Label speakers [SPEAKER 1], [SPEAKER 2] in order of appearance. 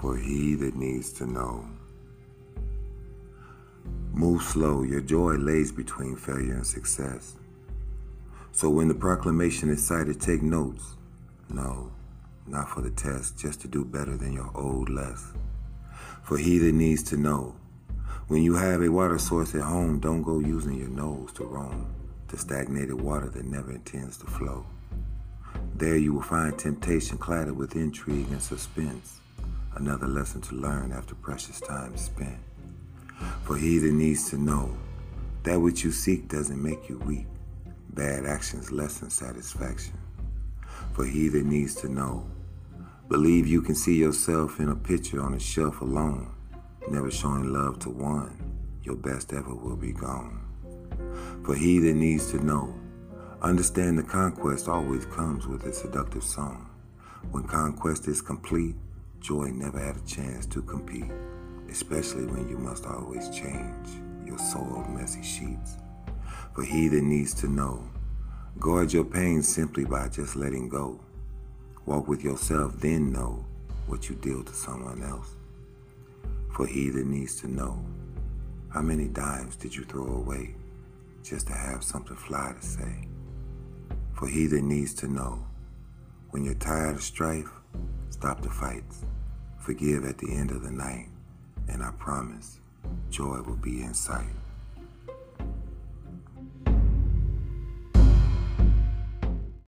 [SPEAKER 1] for he that needs to know. Move slow, your joy lays between failure and success. So when the proclamation is cited, take notes. No, not for the test, just to do better than your old less. For he that needs to know. When you have a water source at home, don't go using your nose to roam to stagnated water that never intends to flow. There you will find temptation cladded with intrigue and suspense, another lesson to learn after precious time spent. For he that needs to know, that which you seek doesn't make you weak. Bad actions lessen satisfaction. For he that needs to know, believe you can see yourself in a picture on a shelf alone, never showing love to one, your best ever will be gone. For he that needs to know, understand the conquest always comes with a seductive song. When conquest is complete, joy never had a chance to compete, especially when you must always change your soiled, messy sheets. For he that needs to know, guard your pain simply by just letting go. Walk with yourself, then know what you deal to someone else. For he that needs to know, how many dimes did you throw away just to have something fly to say? For he that needs to know, when you're tired of strife, stop the fights. Forgive at the end of the night, and I promise joy will be in sight.